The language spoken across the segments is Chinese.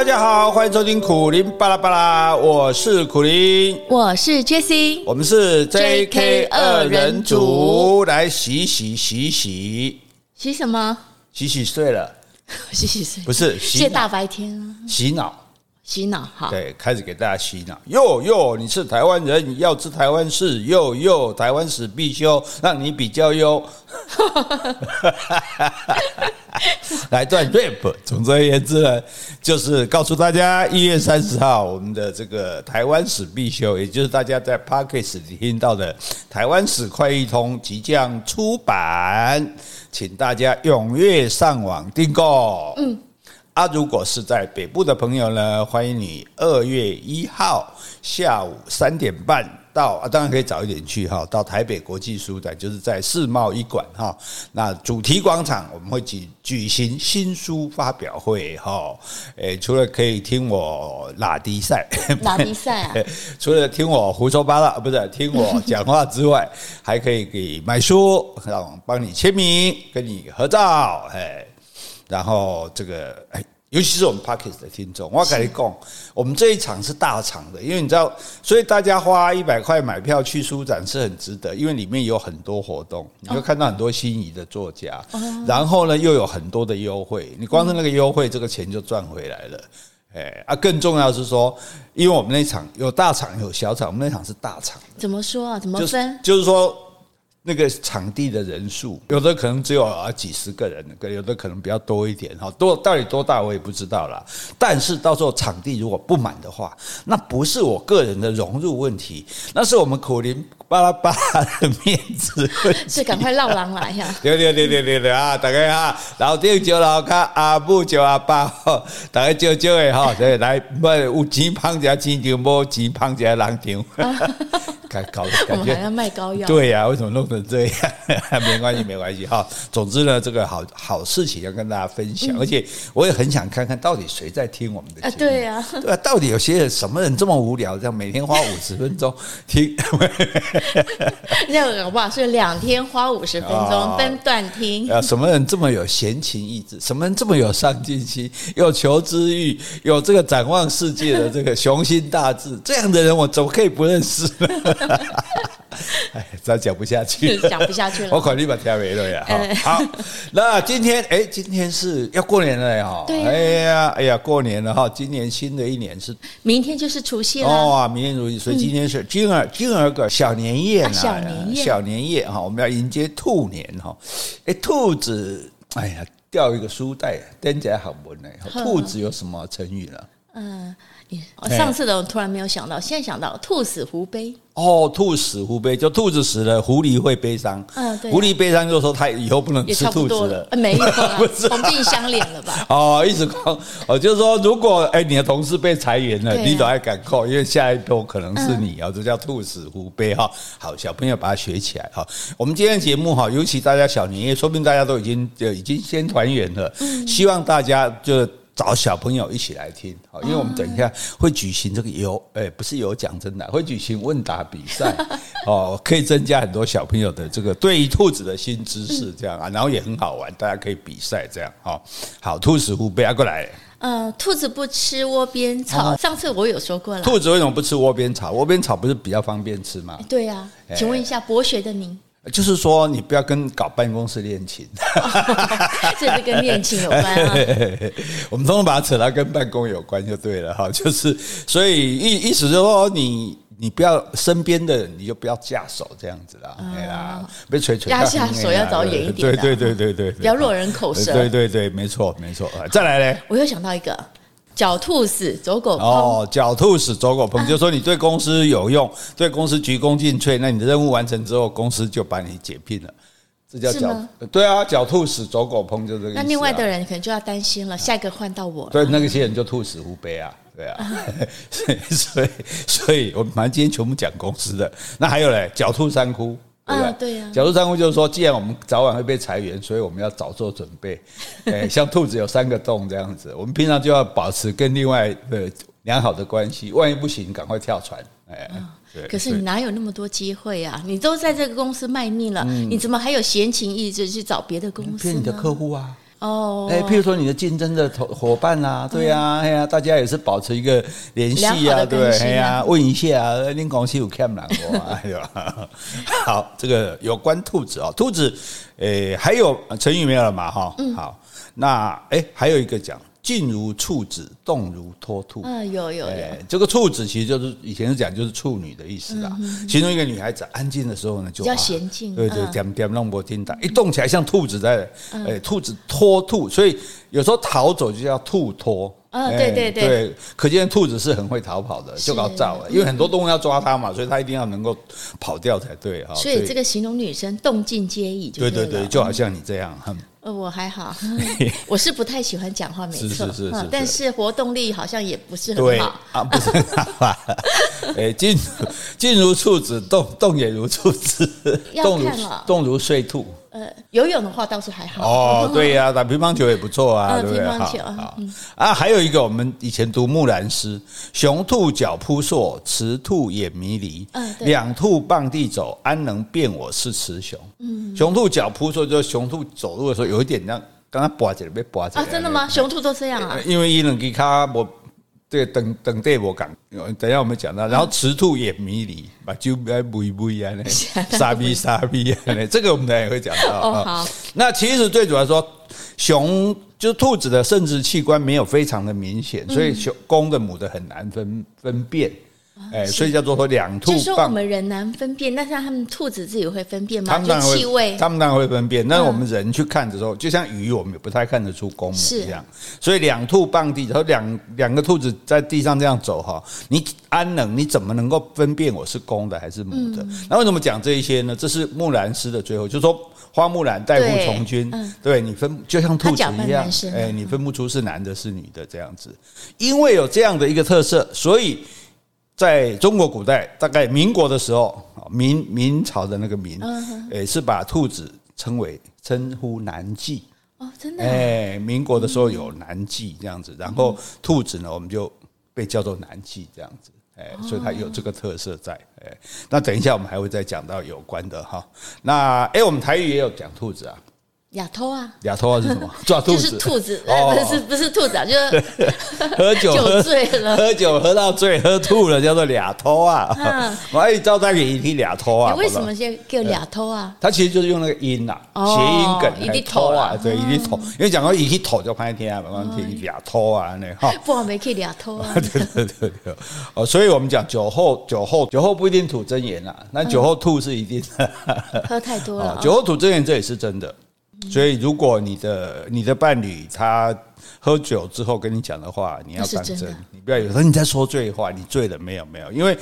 大家好，欢迎收听苦林巴拉巴拉，我是苦林，我是 Jessie，我们是 JK 二人组，来洗洗洗洗。洗什么？洗洗睡了，洗洗睡。不是洗大白天啊。洗脑。洗脑哈，对，开始给大家洗脑。哟哟，你是台湾人，你要知台湾事。哟哟，台湾史必修，让你比较优。来段 rap，总而言之呢，就是告诉大家，一月三十号我们的这个台湾史必修，也就是大家在 Podcast 里听到的台湾史快译通即将出版，请大家踊跃上网订购。嗯。啊，如果是在北部的朋友呢，欢迎你二月一号下午三点半到啊，当然可以早一点去哈，到台北国际书展，就是在世贸一馆哈。那主题广场我们会举举行新书发表会哈。诶，除了可以听我拉迪赛，拉迪赛啊，除了听我胡说八道，不是听我讲话之外，还可以给买书，让帮你签名，跟你合照，哎。然后这个哎，尤其是我们 Parkes 的听众，我跟你讲，我们这一场是大场的，因为你知道，所以大家花一百块买票去书展是很值得，因为里面有很多活动，你会看到很多心仪的作家，然后呢又有很多的优惠，你光是那个优惠，这个钱就赚回来了。哎啊，更重要是说，因为我们那场有大场有小场，我们那场是大场，怎么说啊？怎么分？就是说。那个场地的人数，有的可能只有啊几十个人，有的可能比较多一点哈，多到底多大我也不知道了。但是到时候场地如果不满的话，那不是我个人的融入问题，那是我们苦苓巴拉巴拉的面子。是赶快绕狼来呀！对对对对对对啊！大家啊，老丁叫老卡，阿母叫阿爸，大家叫叫的哈，对，来不有钱捧家钱场，无钱捧家人场。搞 的感觉，要卖膏药。对呀、啊，为什么弄成这样？没关系，没关系哈。总之呢，这个好好事情要跟大家分享，而且我也很想看看到底谁在听我们的节目。对呀，对啊，到底有些人什么人这么无聊，这样每天花五十分钟听？那个好不好？是两天花五十分钟分段听。啊，什么人这么有闲情逸致？什么人这么有上进心？有求知欲？有这个展望世界的这个雄心大志？这样的人我怎么可以不认识呢？哎，再讲不下去，讲不下去了。我考虑把天没了呀。好，那今天哎，今天是要过年了呀。对。哎呀，哎呀，过年了哈！今年新的一年是明天就是除夕了。哦，明天除夕，所以今天是金儿金儿个小年夜呢。小年夜，小年夜哈，我们要迎接兔年哈。哎，兔子，哎呀，掉一个书袋，登起来好闻呢。兔子有什么成语呢？嗯。上次的我突然没有想到，现在想到“兔死狐悲”。哦，“兔死狐悲”就兔子死了，狐狸会悲伤。嗯，对。狐狸悲伤就是说它以后不能吃兔子了。没有 啊，同病相怜了吧？哦，一直讲哦，就是说，如果哎你的同事被裁员了，你都还敢扣，因为下一波可能是你啊，这叫“兔死狐悲”哈。好，小朋友把它学起来哈。我们今天节目哈，尤其大家小年夜，说不定大家都已经就已经先团圆了。希望大家就。找小朋友一起来听，好，因为我们等一下会举行这个有，哎，不是有奖征答，会举行问答比赛，哦，可以增加很多小朋友的这个对于兔子的新知识，这样啊，然后也很好玩，大家可以比赛这样，好，好，兔死狐悲，过来，呃，兔子不吃窝边草，上次我有说过了，兔子为什么不吃窝边草？窝边草不是比较方便吃吗？对呀，请问一下博学的您。就是说，你不要跟搞办公室恋情，这是跟恋情有关啊。我们通常把它扯到跟办公有关就对了哈。就是，所以意意思就是说，你你不要身边的人，你就不要下手这样子啦。对啦，别垂垂压下手要找远一点，对对对对对，不要落人口舌。对对对，没错没错。再来嘞，我又想到一个。狡兔死，走狗烹。哦，狡兔死，走狗烹，就是说你对公司有用，对公司鞠躬尽瘁，那你的任务完成之后，公司就把你解聘了，这叫狡。吗对啊，狡兔死，走狗烹，就这个意思。那另外的人可能就要担心了，下一个换到我。对，那个些人就兔死狐悲啊，对啊。所以，所以，所以我们今天全部讲公司的。那还有嘞，狡兔三窟。啊，对呀。狡兔三窟就是说，既然我们早晚会被裁员，所以我们要早做准备。哎，像兔子有三个洞这样子，我们平常就要保持跟另外的良好的关系。万一不行，赶快跳船。哎，对。可是你哪有那么多机会啊？你都在这个公司卖命了，你怎么还有闲情逸致去找别的公司？骗你的客户啊！哦，哎，譬如说你的竞争的伙伙伴啊，对呀，哎呀，大家也是保持一个联系啊，对，哎呀，问一下啊，您公司有欠人不？哎呀，好，这个有关兔子啊，兔子，诶，还有成语没有了嘛？哈，好，那哎，还有一个讲。静如处子，动如脱兔。嗯，有有有。这个处子其实就是以前是讲就是处女的意思啦。其中一个女孩子安静的时候呢，就比较娴静。对对，点点让我听到，一动起来像兔子在，哎，兔子脱兔，所以有时候逃走就叫兔脱。啊，对对对。可见兔子是很会逃跑的，就搞造了，因为很多动物要抓它嘛，所以它一定要能够跑掉才对哈。所以这个形容女生动静皆宜，就对对对，就好像你这样。呃，我还好，我是不太喜欢讲话，没错，是是是是，但是活动力好像也不是很好啊，不是很好。哎，静静如处子，动动也如处子，动如动如睡兔。呃，游泳的话倒是还好。哦，对呀，打乒乓球也不错啊，对不对？乒乓球啊，还有一个我们以前读木兰诗：雄兔脚扑朔，雌兔眼迷离。嗯，两兔傍地走，安能辨我是雌雄？嗯，雄兔脚扑朔，就是雄兔走路的时候有一点像刚刚拔起来被拔起来。啊，真的吗？雄兔都这样啊？因为伊能给他我。对，等等待我讲，等一下我们讲到，然后雌兔眼迷离，把就来不一不一傻逼傻逼啊！这个我们等下也会讲到。哦，好。那其实最主要说，雄就是兔子的生殖器官没有非常的明显，所以雄公的母的很难分分辨。哎，所以叫做说两兔。就是说我们人难分辨，那像他们兔子自己会分辨吗？他们当然会，他们当然会分辨。但是我们人去看的时候，就像鱼，我们也不太看得出公母一样。所以两兔傍地，然后两两个兔子在地上这样走哈，你安能？你怎么能够分辨我是公的还是母的？那为什么讲这一些呢？这是木兰诗的最后，就是说花木兰代父从军，对你分就像兔子一样，哎，你分不出是男的是女的这样子。因为有这样的一个特色，所以。在中国古代，大概民国的时候，明明朝的那个明，诶，是把兔子称为称呼南妓哦，真的，诶，民国的时候有南妓这样子，然后兔子呢，我们就被叫做南妓这样子，诶，所以它有这个特色在，诶，那等一下我们还会再讲到有关的哈，那诶，我们台语也有讲兔子啊。俩偷啊！亚偷啊是什么？抓兔子？就是兔子，不是不是兔子啊，就是 喝酒喝醉了，喝酒喝到醉，喝吐了，叫做俩偷啊。我还照带给一提俩偷啊。你为什么叫叫俩偷啊？他其实就是用那个音呐，谐音梗，一偷啊，对，一偷。因为讲到一提头就拍天啊，没关系，俩偷啊那哈。不好没去俩偷啊。对对对对，哦，所以我们讲酒后酒后酒后不一定吐真言啊，那酒后吐是一定的。喝太多了，酒后吐真言这也是真的。所以，如果你的你的伴侣他喝酒之后跟你讲的话，你要当真，你不要有时候你在说醉话，你醉了没有？没有，因为。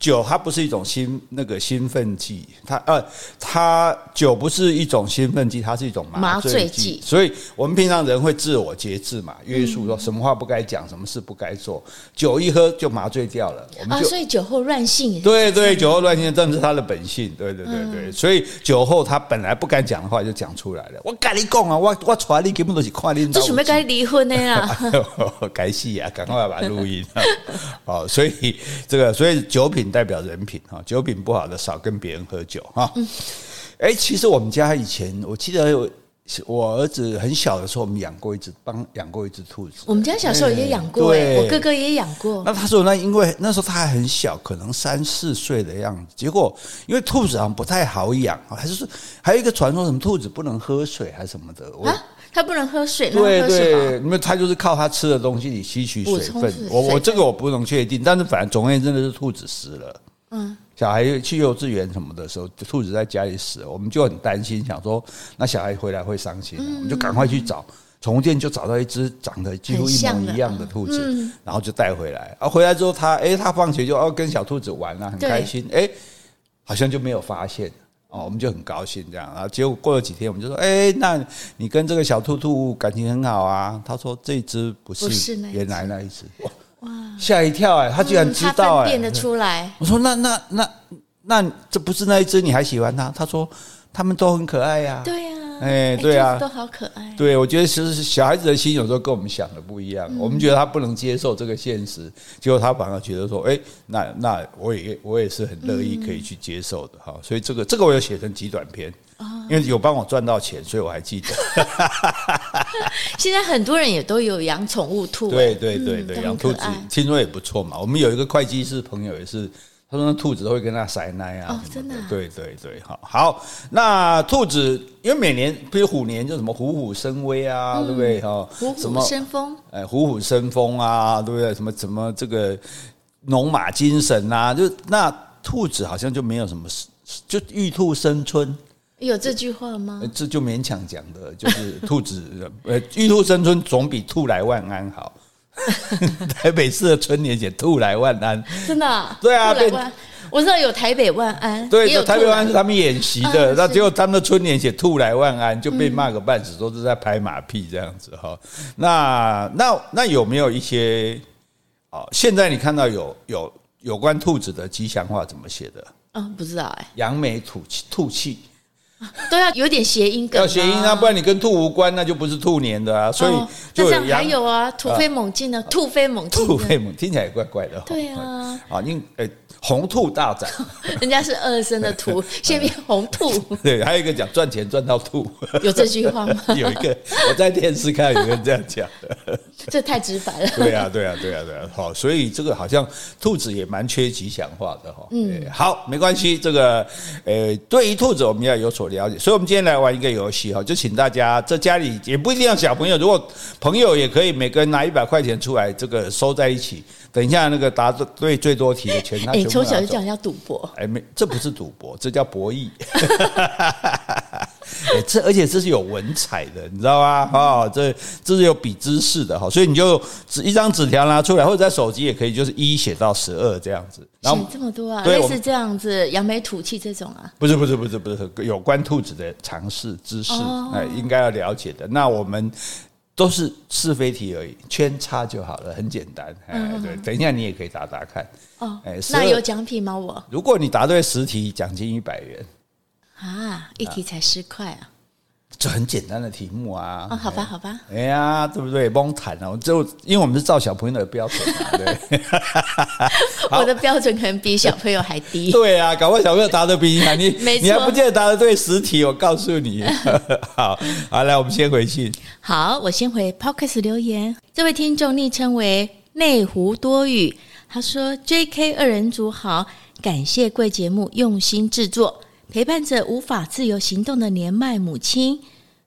酒它不是一种兴那个兴奋剂，它呃，它酒不是一种兴奋剂，它是一种麻醉剂。所以我们平常人会自我节制嘛，约束说什么话不该讲，什么事不该做。酒一喝就麻醉掉了，我们就、啊、所以酒后乱性。对对，酒后乱性正是他的本性。对对对对，所以酒后他本来不敢讲的话就讲出来了。我跟你讲啊，我我传你根本都是看你。这准备该离婚的呀？该戏啊！赶快把它录音。哦，所以这个所以酒品。代表人品哈，酒品不好的少跟别人喝酒哈。哎，其实我们家以前，我记得我儿子很小的时候，我们养过一只，帮养过一只兔子。我们家小时候也养过，我哥哥也养过。那他说，那因为那时候他还很小，可能三四岁的样子。结果因为兔子好像不太好养，还是说还有一个传说，什么兔子不能喝水还是什么的。它不能喝水，对对，因为它就是靠它吃的东西里吸取水分。我我这个我不能确定，但是反正总而言之，真的是兔子死了。嗯，小孩去幼稚园什么的时候，兔子在家里死了，我们就很担心，想说那小孩回来会伤心，我们就赶快去找宠物店，就找到一只长得几乎一模一样的兔子，然后就带回来。啊，回来之后他哎，他放学就哦跟小兔子玩了，很开心。哎，好像就没有发现。哦，我们就很高兴这样，然后结果过了几天，我们就说，哎，那你跟这个小兔兔感情很好啊？他说这只不是原来那一只，哇，吓一跳哎，他居然知道哎，变得出来。我说那那那那这不是那一只，你还喜欢它？他说他们都很可爱呀。对呀。哎，对啊，都好可爱。对，我觉得其实小孩子的心有时候跟我们想的不一样。我们觉得他不能接受这个现实，结果他反而觉得说，哎，那那我也我也是很乐意可以去接受的哈。所以这个这个我有写成极短篇，因为有帮我赚到钱，所以我还记得。现在很多人也都有养宠物兔，对对对对，养兔子听说也不错嘛。我们有一个会计师朋友也是。他说：“那兔子都会跟他塞奶啊，哦，真的，对对对，好，好。那兔子因为每年，比如虎年就什么虎虎生威啊，嗯、对不对？哈，虎虎生风，哎，虎虎生风啊，对不对？什么什么这个龙马精神啊，就那兔子好像就没有什么，就玉兔生春，有这句话吗？这就勉强讲的，就是兔子，呃，玉兔生春总比兔来万安好。” 台北市的春联写“兔来万安”，真的、啊？对啊，我知道有台北万安，对，有台北万安是他们演习的，那、啊、结果他们的春联写“兔来万安”，就被骂个半死，说是在拍马屁这样子哈。那那那有没有一些哦？现在你看到有有有关兔子的吉祥话怎么写的？嗯，不知道哎、欸。扬眉吐气，吐气。都要有点谐音梗，要谐音啊，不然你跟兔无关，那就不是兔年的啊。所以就这样还有啊，突飞猛进呢，突飞猛进，突飞猛听起来也怪怪的。对啊，啊，因诶，红兔大展，人家是二声的兔，现在变红兔。对，还有一个讲赚钱赚到兔，有这句话吗？有一个，我在电视看有人这样讲的。这太直白了。对啊，对啊，对啊，对啊。好，所以这个好像兔子也蛮缺吉祥话的哈。嗯，好，没关系。这个呃，对于兔子我们要有所了解，所以我们今天来玩一个游戏哈，就请大家在家里也不一定要小朋友，如果朋友也可以，每个人拿一百块钱出来，这个收在一起。等一下那个答对最多题的钱，他你从小就讲叫赌博？哎，没，这不是赌博，这叫博弈。欸、这而且这是有文采的，你知道吗？啊、哦，这这是有比知识的哈，所以你就纸一张纸条拿出来，或者在手机也可以，就是一写到十二这样子。然后写这么多啊？类似这样子扬眉吐气这种啊？不是不是不是不是，有关兔子的常识知识，哎，应该要了解的。那我们都是是非题而已，圈叉就好了，很简单。哎，对，等一下你也可以答答看。哦，哎，那有奖品吗？我如果你答对十题，奖金一百元。啊，一题才十块啊！就很简单的题目啊！哦，好吧，好吧。哎呀，对不对？蒙坦啊，就因为我们是照小朋友的标准嘛，对。我的标准可能比小朋友还低。对啊，搞不好小朋友答的比你好，你你还不见得答的对十题。我告诉你，好好来，我们先回信。好，我先回 Podcast 留言。这位听众昵称为内湖多雨，他说：“J.K. 二人组好，感谢贵节目用心制作。”陪伴着无法自由行动的年迈母亲，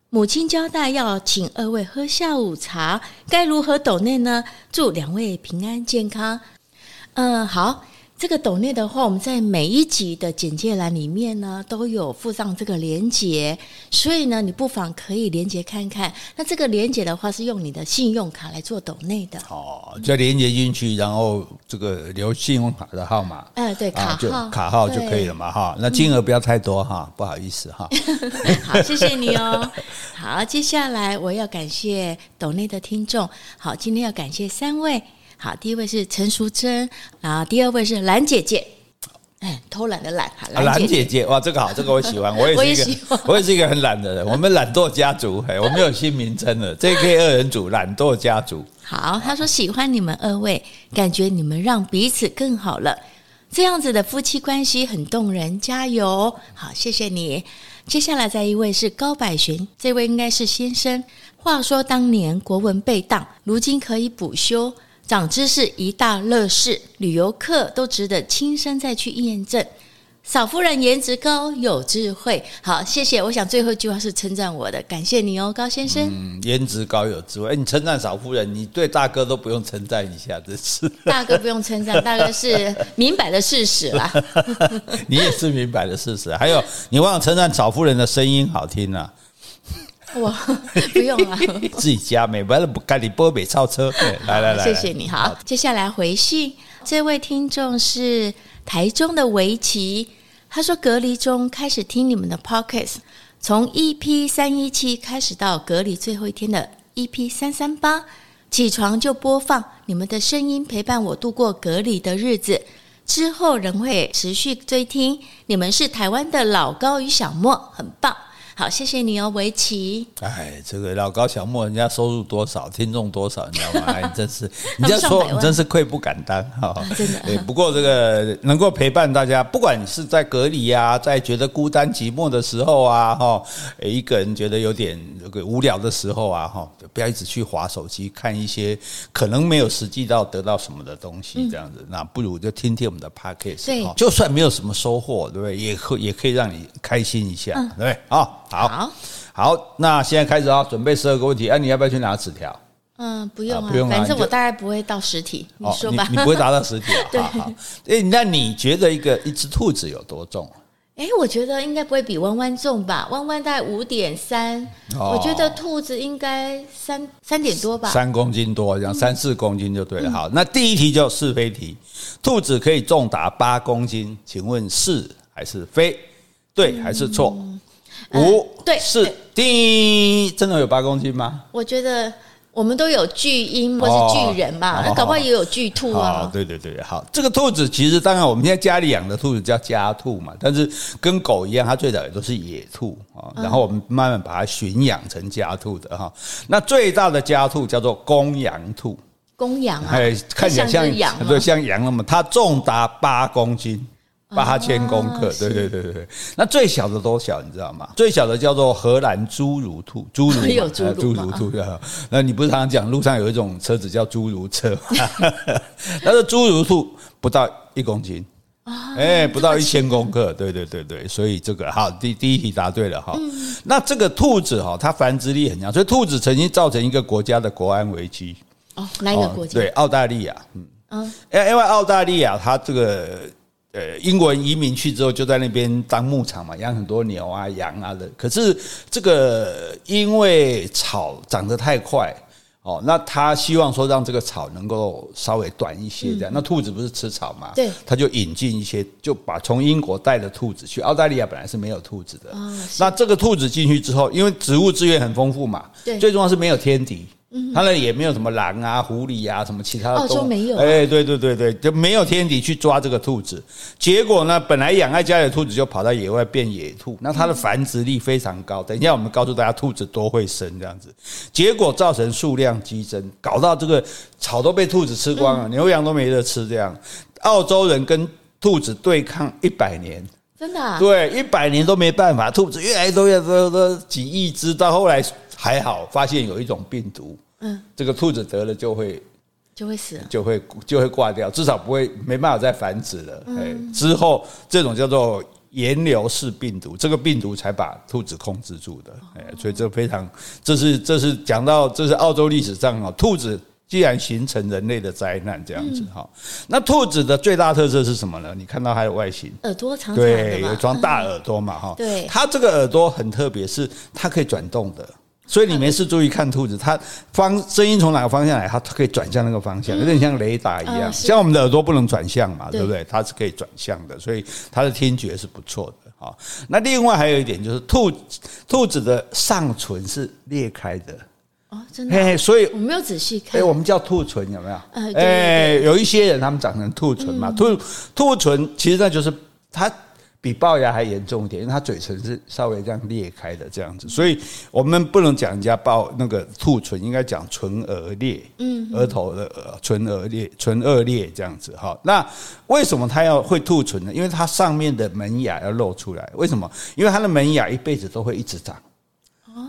母亲交代要请二位喝下午茶，该如何抖内呢？祝两位平安健康。嗯，好。这个抖内的话，我们在每一集的简介栏里面呢，都有附上这个连接，所以呢，你不妨可以连接看看。那这个连接的话，是用你的信用卡来做抖内的。哦，就连接进去，然后这个留信用卡的号码。哎，对，卡号，卡号就可以了嘛，哈。那金额不要太多哈，不好意思哈。好，谢谢你哦。好，接下来我要感谢抖内的听众。好，今天要感谢三位。好，第一位是陈淑贞，然后第二位是兰姐姐，哎，偷懒的懒，兰姐，姐姐，哇，这个好，这个我喜欢，我也是一个，我也是一个很懒的人。我们懒惰家族，哎，我们有新名称了，JK 二人组懒惰家族。好，他说喜欢你们二位，感觉你们让彼此更好了，这样子的夫妻关系很动人，加油！好，谢谢你。接下来再一位是高百寻，这位应该是先生。话说当年国文被当，如今可以补修。长知识一大乐事，旅游客都值得亲身再去验证。嫂夫人颜值高，有智慧。好，谢谢。我想最后一句话是称赞我的，感谢你哦，高先生。嗯，颜值高有智慧。欸、你称赞嫂夫人，你对大哥都不用称赞一下，真是。大哥不用称赞，大哥是明摆的事实啦。你也是明摆的事实。还有，你忘了称赞嫂夫人的声音好听啊。我 不用了，自己家没，完了不赶你波美超车。来来来，谢谢你。好，接下来回信，这位听众是台中的围棋，他说隔离中开始听你们的 Pockets，从 EP 三一七开始到隔离最后一天的 EP 三三八，起床就播放你们的声音，陪伴我度过隔离的日子，之后仍会持续追听。你们是台湾的老高与小莫，很棒。好，谢谢你哦，围棋。哎，这个老高小莫，人家收入多少，听众多少，你知道吗？你 真是，你这样说，你真是愧不敢当哈、哦。真的。对，不过这个能够陪伴大家，不管你是在隔离啊，在觉得孤单寂寞的时候啊，哈，一个人觉得有点这个无聊的时候啊，哈，不要一直去划手机，看一些可能没有实际到得到什么的东西，这样子，那不如就听听我们的 Podcast，对，就算没有什么收获，对不对？也可也可以让你开心一下，对不对？好，好，好，那现在开始啊，准备十二个问题，哎，你要不要去拿纸条？嗯，不用啊，不用，反正我大概不会到实体，你说吧。你不会达到实体啊？好好。哎，那你觉得一个一只兔子有多重？哎，我觉得应该不会比弯弯重吧？弯弯大概五点三，我觉得兔子应该三三点多吧，三公斤多，这样三四公斤就对了。好，那第一题就是非题，兔子可以重达八公斤，请问是还是非？对还是错？五对四，第一，真的有八公斤吗？我觉得。我们都有巨鹰或是巨人嘛，搞不好也有巨兔啊、哦。对对对，好，这个兔子其实当然我们现在家里养的兔子叫家兔嘛，但是跟狗一样，它最早也都是野兔啊，然后我们慢慢把它驯养成家兔的哈。那最大的家兔叫做公羊兔，公羊啊，哎，看起来像羊，对，像羊那么，它重达八公斤。八千公克，对对对对对。那最小的多小，你知道吗？最小的叫做荷兰侏儒兔，侏儒有侏儒兔。那你不是常常讲路上有一种车子叫侏儒车？但是侏儒兔不到一公斤，哎，不到一千公克。对对对对，所以这个好，第第一题答对了哈。那这个兔子哈，它繁殖力很强，所以兔子曾经造成一个国家的国安危机。哦，哪一个国家？对，澳大利亚。嗯嗯，因因为澳大利亚它这个。呃，英国人移民去之后，就在那边当牧场嘛，养很多牛啊、羊啊的。可是这个因为草长得太快哦，那他希望说让这个草能够稍微短一些，这样。那兔子不是吃草嘛？对，他就引进一些，就把从英国带的兔子去澳大利亚，本来是没有兔子的。那这个兔子进去之后，因为植物资源很丰富嘛，对，最重要是没有天敌。他那里也没有什么狼啊、狐狸啊，什么其他的动物。澳洲没有。哎，对对对对，就没有天敌去抓这个兔子。结果呢，本来养在家里的兔子就跑到野外变野兔，那它的繁殖力非常高。等一下我们告诉大家，兔子多会生这样子，结果造成数量激增，搞到这个草都被兔子吃光了，牛羊都没得吃。这样，澳洲人跟兔子对抗一百年，真的啊？对，一百年都没办法，兔子越来越多，越多，几亿只，到后来。还好，发现有一种病毒，嗯，这个兔子得了就会就会死，就会就会挂掉，至少不会没办法再繁殖了。哎，之后这种叫做炎流式病毒，这个病毒才把兔子控制住的。哎，所以这非常，这是这是讲到这是澳洲历史上啊，兔子既然形成人类的灾难这样子哈。那兔子的最大特色是什么呢？你看到它的外形，耳朵长长对，有一双大 耳朵嘛哈。对，它这个耳朵很特别，是它可以转动的。所以你没事注意看兔子，它方声音从哪个方向来，它它可以转向那个方向，有点像雷达一样。像我们的耳朵不能转向嘛，对不对？它是可以转向的，所以它的听觉是不错的。好，那另外还有一点就是兔兔子的上唇是裂开的哦，真的。所以我没有仔细看。哎，我们叫兔唇有没有？哎，有一些人他们长成兔唇嘛，兔兔唇其实那就是它。比龅牙还严重一点，因为它嘴唇是稍微这样裂开的这样子，所以我们不能讲人家龅那个兔唇，应该讲唇腭裂，嗯，额头的额唇腭裂，唇腭裂这样子哈。那为什么它要会兔唇呢？因为它上面的门牙要露出来。为什么？因为它的门牙一辈子都会一直长。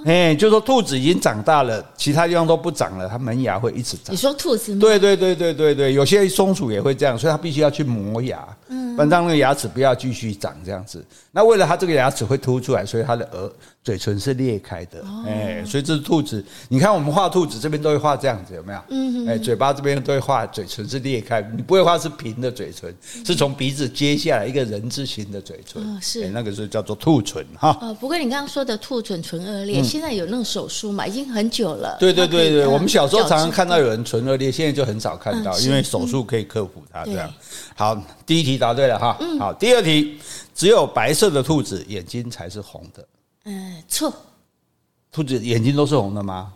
哎，就说兔子已经长大了，其他地方都不长了，它门牙会一直长。你说兔子吗？对对对对对对，有些松鼠也会这样，所以它必须要去磨牙，嗯，让那个牙齿不要继续长这样子。那为了它这个牙齿会凸出来，所以它的额。嘴唇是裂开的，哎，所以这是兔子。你看我们画兔子这边都会画这样子，有没有？嗯，哎，嘴巴这边都会画嘴唇是裂开，你不会画是平的嘴唇，是从鼻子接下来一个人字形的嘴唇，是那个是叫做兔唇哈。哦，不过你刚刚说的兔唇唇腭裂，现在有那种手术嘛？已经很久了。对对对对，我们小时候常常看到有人唇腭裂，现在就很少看到，因为手术可以克服它。这样，好，第一题答对了哈。嗯好，第二题，只有白色的兔子眼睛才是红的。嗯，错。兔子眼睛都是红的吗？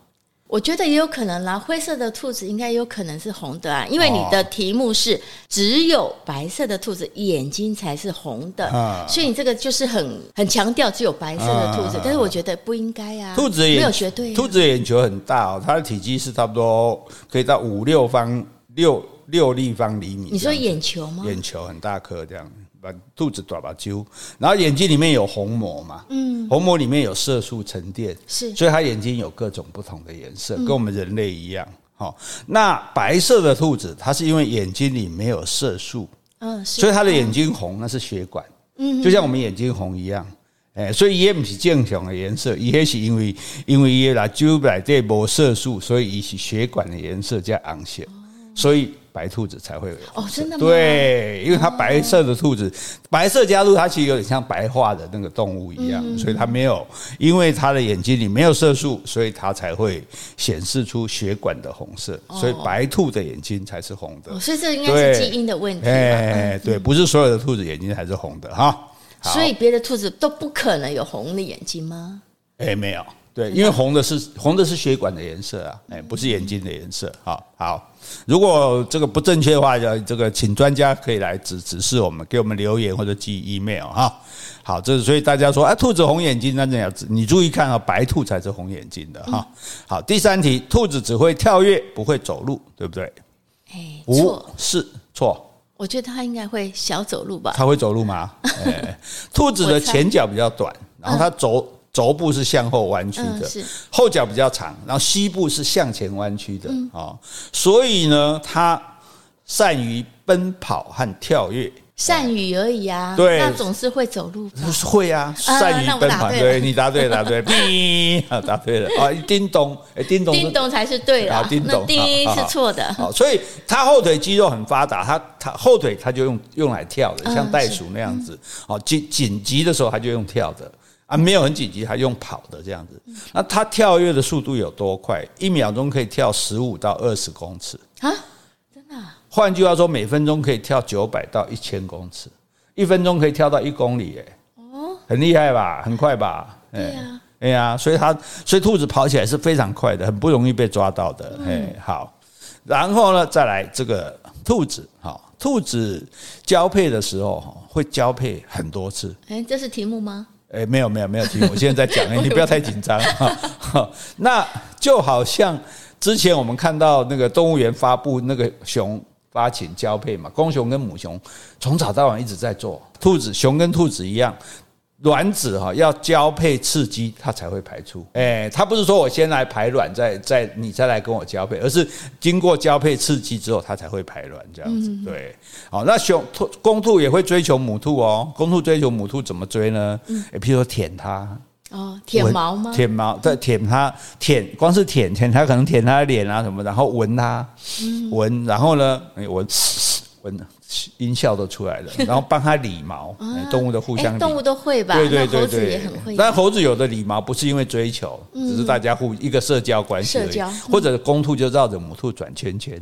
我觉得也有可能啦，灰色的兔子应该有可能是红的啊，因为你的题目是只有白色的兔子眼睛才是红的，啊、所以你这个就是很很强调只有白色的兔子，啊、但是我觉得不应该啊。兔子眼没有绝对、啊，兔子眼球很大哦，它的体积是差不多可以到五六方六六立方厘米。你说眼球吗？眼球很大颗这样。把肚子短把揪，然后眼睛里面有虹膜嘛，嗯，虹膜里面有色素沉淀，是，所以它眼睛有各种不同的颜色，跟我们人类一样。好，那白色的兔子，它是因为眼睛里没有色素，嗯，所以它的眼睛红，那是血管，嗯，就像我们眼睛红一样，哎，所以也不是正常的颜色，也是因为因为也来揪来这波色素，所以也是血管的颜色加红色，所以。白兔子才会有哦，真的吗？对，因为它白色的兔子，白色加入它其实有点像白化的那个动物一样，所以它没有，因为它的眼睛里没有色素，所以它才会显示出血管的红色，所以白兔的眼睛才是红的。所以这应该是基因的问题。哎，对，不是所有的兔子眼睛还是红的哈。所以别的兔子都不可能有红的眼睛吗？哎，没有。对，因为红的是红的是血管的颜色啊，哎，不是眼睛的颜色。好，好，如果这个不正确的话，要这个请专家可以来指指示我们，给我们留言或者寄 email 哈。好，这是所以大家说，啊，兔子红眼睛，那这样子，你注意看啊，白兔才是红眼睛的哈。好，第三题，兔子只会跳跃，不会走路，对不对？哎，错，是错。我觉得它应该会小走路吧？它会走路吗？哎，兔子的前脚比较短，然后它走。轴部是向后弯曲的，后脚比较长，然后膝部是向前弯曲的啊，所以呢，它善于奔跑和跳跃。善于而已啊，对，那总是会走路。会啊，善于奔跑。对，你答对，答对，叮，答对了。啊，叮咚，哎，叮咚，叮咚才是对的，叮咚，第一是错的。好，所以他后腿肌肉很发达，它它后腿他就用用来跳的，像袋鼠那样子。好，紧紧急的时候他就用跳的。啊，没有很紧急，还用跑的这样子。那它跳跃的速度有多快？一秒钟可以跳十五到二十公尺啊！真的？换句话说，每分钟可以跳九百到一千公尺，一分钟可以跳到一公里，哎，哦，很厉害吧？很快吧？对呀，哎呀，所以它，所以兔子跑起来是非常快的，很不容易被抓到的。哎，好，然后呢，再来这个兔子，好，兔子交配的时候会交配很多次。哎，这是题目吗？哎，没有没有没有听，我现在在讲，你不要太紧张哈。那就好像之前我们看到那个动物园发布那个熊发情交配嘛，公熊跟母熊从早到晚一直在做，兔子熊跟兔子一样。卵子哈要交配刺激它才会排出，哎，它不是说我先来排卵，再再你再来跟我交配，而是经过交配刺激之后，它才会排卵这样子。对，好，那雄兔公兔也会追求母兔哦，公兔追求母兔怎么追呢？哎，譬如说舔它，哦，舔毛吗？舔毛，对，舔它，舔，光是舔舔它，可能舔它的脸啊什么，然后闻它，闻，然后呢，哎，闻，闻。音效都出来了，然后帮它理毛，动物的互相理，动物都会吧？对对对对，猴子也很会。但猴子有的理毛不是因为追求，只是大家互一个社交关系而已。或者公兔就绕着母兔转圈圈，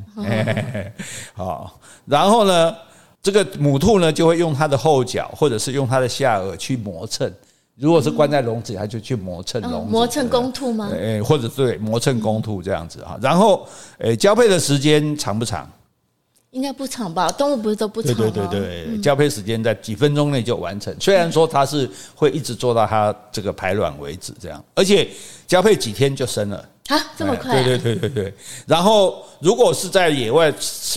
好，然后呢，这个母兔呢就会用它的后脚或者是用它的下颚去磨蹭。如果是关在笼子里，它就去磨蹭笼子。磨蹭公兔吗？哎，或者对磨蹭公兔这样子哈。然后，诶，交配的时间长不长？应该不长吧？动物不是都不长吗？对对对对，交配时间在几分钟内就完成。虽然说它是会一直做到它这个排卵为止，这样，而且交配几天就生了啊，这么快？对对对对对。然后如果是在野外，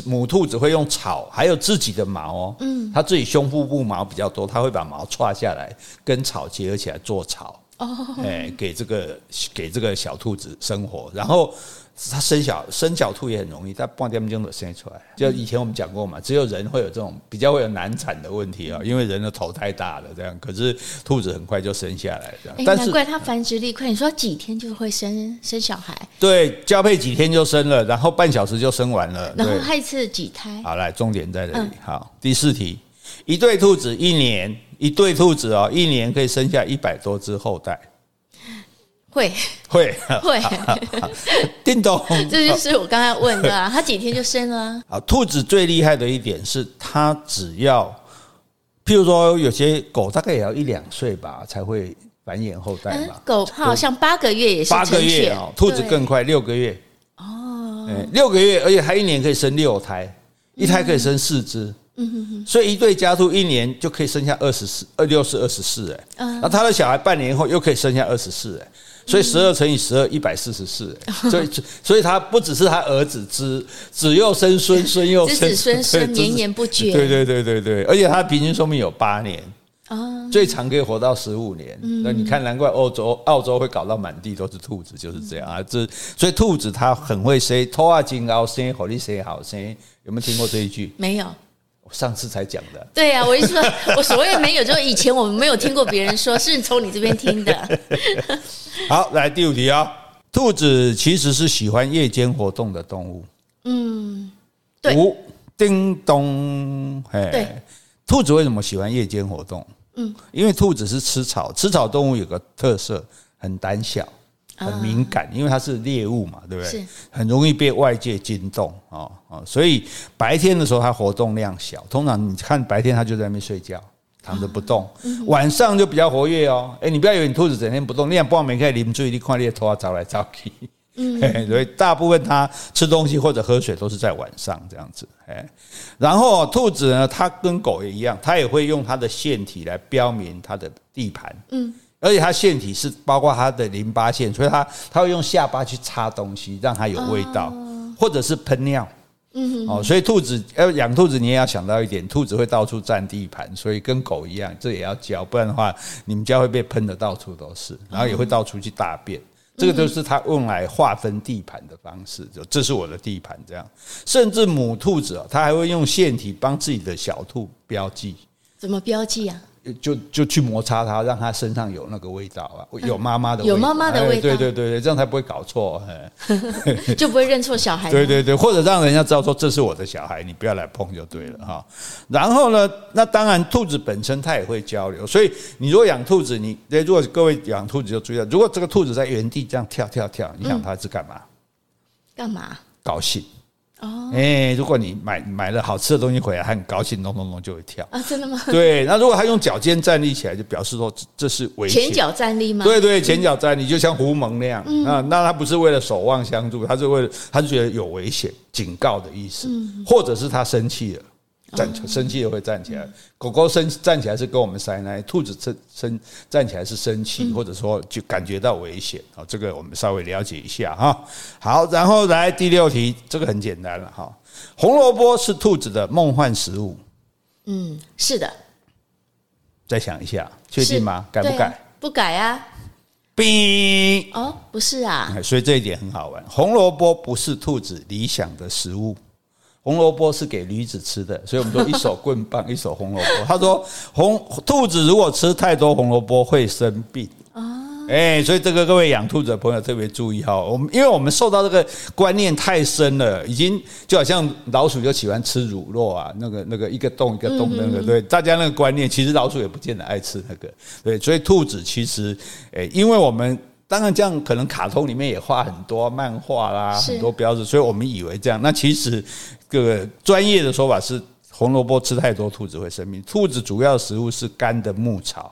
母兔只会用草，还有自己的毛哦，嗯，它自己胸腹部毛比较多，它会把毛欻下来，跟草结合起来做草哦，哎，给这个给这个小兔子生活，然后。它生小生小兔也很容易，它半点钟就生出来。就以前我们讲过嘛，只有人会有这种比较会有难产的问题啊，因为人的头太大了这样。可是兔子很快就生下来这样。难怪它繁殖力快，你说几天就会生生小孩？对，交配几天就生了，然后半小时就生完了。然后它一次几胎？好，来重点在这里。好，第四题，一对兔子一年，一对兔子哦，一年可以生下一百多只后代。会。会。会，叮咚，这就是我刚才问的啊，它几天就生了？啊？兔子最厉害的一点是，它只要，譬如说有些狗大概也要一两岁吧才会繁衍后代嘛。狗好像八个月也是八个月哦，兔子更快，六个月。哦，六个月，而且它一年可以生六胎，一胎可以生四只。嗯哼哼，所以一对家兔一年就可以生下二十四，二六是二十四哎，嗯，那他的小孩半年后又可以生下二十四哎，所以十二乘以十二一百四十四哎，所以所以他不只是他儿子子子又生孙，孙又生 子孙孙绵延不绝，对对对对对，而且他平均寿命有八年，啊最长可以活到十五年，那你看难怪欧洲澳洲会搞到满地都是兔子就是这样。啊，这所以兔子它很会生，拖啊金高生，火力生好生，有没有听过这一句？没有。上次才讲的。对呀、啊，我一说，我所谓没有，就是以前我们没有听过别人说，是从你这边听的。好，来第五题啊、哦，兔子其实是喜欢夜间活动的动物。嗯，对。五叮咚，哎，对，兔子为什么喜欢夜间活动？嗯，因为兔子是吃草，吃草动物有个特色，很胆小。很敏感，因为它是猎物嘛，对不对？是，很容易被外界惊动啊啊！所以白天的时候它活动量小，通常你看白天它就在那边睡觉，躺着不动。晚上就比较活跃哦。哎，你不要以为你兔子整天不动，你也不好没看你们注意力，看你的头发找来找去。嗯，所以大部分它吃东西或者喝水都是在晚上这样子。哎，然后兔子呢，它跟狗也一样，它也会用它的腺体来标明它的地盘。嗯。而且它腺体是包括它的淋巴腺，所以它它会用下巴去擦东西，让它有味道，或者是喷尿。嗯，哦，所以兔子要养兔子，你也要想到一点，兔子会到处占地盘，所以跟狗一样，这也要教，不然的话，你们家会被喷的到处都是，然后也会到处去大便。这个都是它用来划分地盘的方式，就这是我的地盘这样。甚至母兔子啊，它还会用腺体帮自己的小兔标记。怎么标记啊？就就去摩擦它，让它身上有那个味道啊，有妈妈的味道，有妈妈的味道，对对对，这样才不会搞错，就不会认错小孩。对对对，或者让人家知道说，这是我的小孩，你不要来碰就对了哈。然后呢，那当然兔子本身它也会交流，所以你如果养兔子，你如果各位养兔子就注意了，如果这个兔子在原地这样跳跳跳，你想它是干嘛？干嘛？高兴。哦，哎，如果你买买了好吃的东西回来，他很高兴，咚咚咚就会跳啊，真的吗？对，那如果他用脚尖站立起来，就表示说这是危险。前脚站立吗？对对，前脚站立，就像狐獴那样啊。那他不是为了守望相助，他是为了他是觉得有危险，警告的意思，或者是他生气了。站生气也会站起来，狗狗生站起来是跟我们塞奶，兔子生生站起来是生气，或者说就感觉到危险啊。这个我们稍微了解一下哈。好，然后来第六题，这个很简单了哈。红萝卜是兔子的梦幻食物。嗯，是的。再想一下，确定吗？改不改？不改啊。冰哦，不是啊。所以这一点很好玩。红萝卜不是兔子理想的食物。红萝卜是给驴子吃的，所以我们都一手棍棒，一手红萝卜。他说红兔子如果吃太多红萝卜会生病啊，哎，所以这个各位养兔子的朋友特别注意哈。我们因为我们受到这个观念太深了，已经就好像老鼠就喜欢吃乳酪啊，那个那个一个洞一个洞的那个，对大家那个观念，其实老鼠也不见得爱吃那个，对，所以兔子其实，哎，因为我们。当然，这样可能卡通里面也画很多漫画啦，很多标志，所以我们以为这样。那其实，各个专业的说法是，红萝卜吃太多，兔子会生病。兔子主要食物是干的牧草，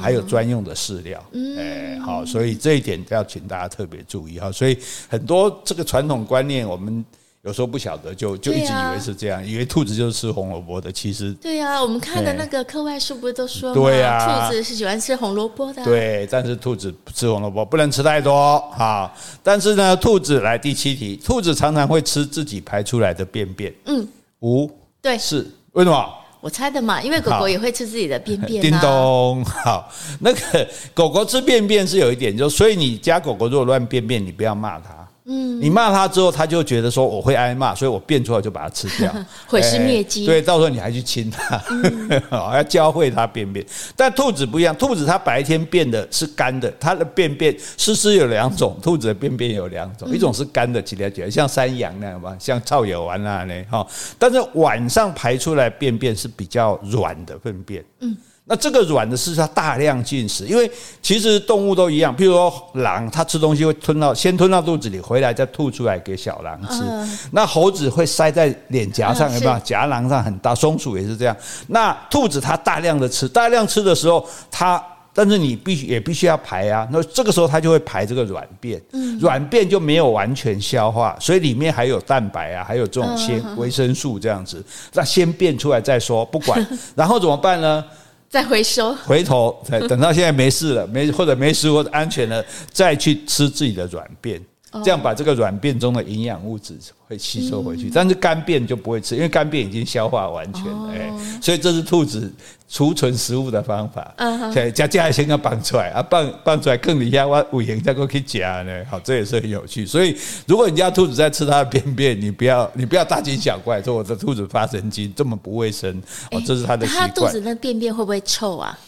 还有专用的饲料。哎，好，所以这一点要请大家特别注意哈。所以很多这个传统观念，我们。有时候不晓得，就就一直以为是这样，啊、以为兔子就是吃红萝卜的。其实对呀、啊，我们看的那个课外书不是都说吗？对啊，兔子是喜欢吃红萝卜的。对，但是兔子不吃红萝卜，不能吃太多哈。但是呢，兔子来第七题，兔子常常会吃自己排出来的便便。嗯，五对是为什么？我猜的嘛，因为狗狗也会吃自己的便便、啊。叮咚，好，那个狗狗吃便便是有一点，就所以你家狗狗如果乱便便，你不要骂它。嗯，你骂他之后，他就觉得说我会挨骂，所以我变出来就把它吃掉，毁尸灭迹。对，到时候你还去亲它，嗯、要教会它便便。但兔子不一样，兔子它白天便的是干的，它的便便湿湿有两种，兔子的便便有两种，一种是干的，起来起来像山羊那样吧，像草野丸那样哈。但是晚上排出来便便是比较软的粪便。嗯。那这个软的是它大量进食，因为其实动物都一样，譬如说狼，它吃东西会吞到先吞到肚子里，回来再吐出来给小狼吃。那猴子会塞在脸颊上，有没有？颊囊上很大。松鼠也是这样。那兔子它大量的吃，大量吃的时候，它但是你必须也必须要排啊，那这个时候它就会排这个软便，软便就没有完全消化，所以里面还有蛋白啊，还有这种纤维生素这样子，那先便出来再说，不管，然后怎么办呢？再回收，回头再等到现在没事了，没或者没事或者安全了，再去吃自己的软便。这样把这个软便中的营养物质会吸收回去，但是干便就不会吃，因为干便已经消化完全了，哎，所以这是兔子储存食物的方法。嗯，对，加加先要放出来啊，放放出来更厉害，我五盐再过去夹呢。好，这也是很有趣。所以，如果你家兔子在吃它的便便，你不要 你不要大惊小怪，说我的兔子发神经这么不卫生哦，这是它的习惯。它肚子那便便会不会臭啊？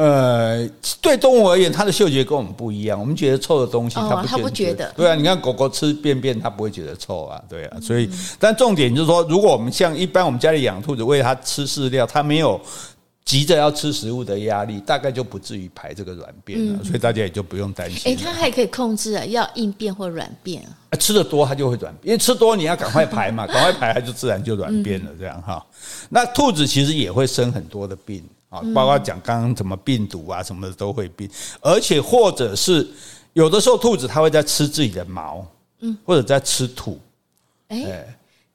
呃，对动物而言，它的嗅觉跟我们不一样。我们觉得臭的东西，它不，它不觉得。对啊，你看狗狗吃便便，它不会觉得臭啊。对啊，所以，但重点就是说，如果我们像一般我们家里养兔子，喂它吃饲料，它没有急着要吃食物的压力，大概就不至于排这个软便了。所以大家也就不用担心。哎，它还可以控制啊，要硬便或软便啊。吃的多，它就会软，因为吃多你要赶快排嘛，赶快排，它就自然就软便了。这样哈，那兔子其实也会生很多的病。啊，包括讲刚刚什么病毒啊什么的都会病，而且或者是有的时候兔子它会在吃自己的毛，嗯，或者在吃土。哎，